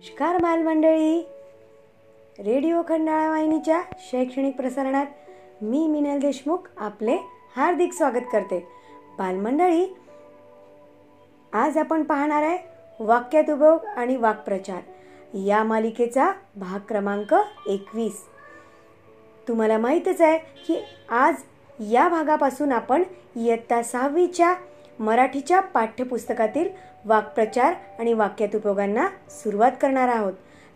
नमस्कार बालमंडळी रेडिओ खंडाळा वाहिनीच्या शैक्षणिक प्रसारणात मी मिनल देशमुख आपले हार्दिक स्वागत करते. बालमंडळी आज आपण पाहणार आहे वाक्यात उभोग आणि वाक्प्रचार. या मालिकेचा भाग क्रमांक एकवीस. तुम्हाला माहीतच आहे की आज या भागापासून आपण इयत्ता सहावीच्या मराठीच्या पाठ्यपुस्तकातील वाक्प्रचार आणि वाक्यात उपयोगांना सुरुवात करणार आहोत.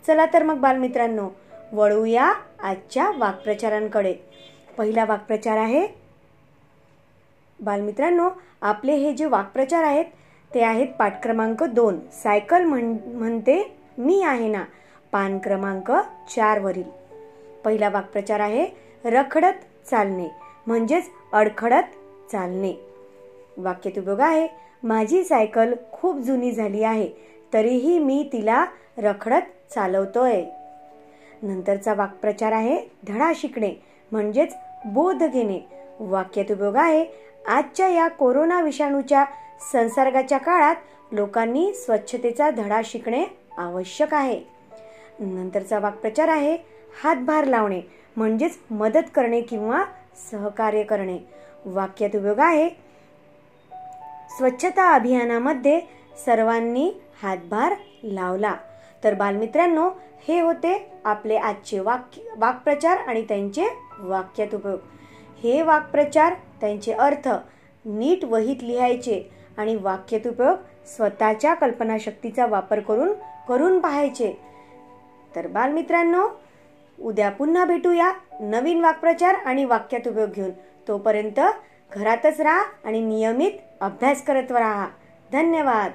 चला तर मग बालमित्रांनो वळूया आजच्या वाक्प्रचारांकडे. पहिला वाक्प्रचार आहे बालमित्रांनो आपले हे जे वाक्प्रचार आहेत ते आहेत पाठ क्रमांक दोन. सायकल म्हण म्हणते मी आहे ना? पान क्रमांक चारवरील पहिला वाक्प्रचार आहे रखडत चालणे म्हणजेच अडखडत चालणे. वाक्यात बघा आहे माझी सायकल खूप जुनी झाली आहे तरीही मी तिला रखडत चालवतोय. नंतरचा वाक्प्रचार आहे धडा शिकणे म्हणजेच बोध घेणे. वाक्यात उपयोग आहे आजच्या या कोरोना विषाणूच्या संसर्गाच्या काळात लोकांनी स्वच्छतेचा धडा शिकणे आवश्यक आहे. नंतरचा वाक्प्रचार आहे हातभार लावणे म्हणजेच मदत करणे किंवा सहकार्य करणे. वाक्यात उपयोग आहे स्वच्छता अभियानामध्ये सर्वांनी हातभार लावला. तर बालमित्रांनो हे होते आपले आजचे वाक्य वाक्प्रचार आणि त्यांचे वाक्यात उपयोग हे वाक्प्रचार त्यांचे अर्थ नीट वहीत लिहायचे आणि वाक्यात उपयोग स्वतःच्या कल्पनाशक्तीचा वापर करून करून पाहायचे. तर बालमित्रांनो उद्या पुन्हा भेटूया नवीन वाक्प्रचार आणि वाक्यात उपयोग घेऊन. तोपर्यंत घरातच राहा आणि नियमित अभ्यास करत राहा. धन्यवाद.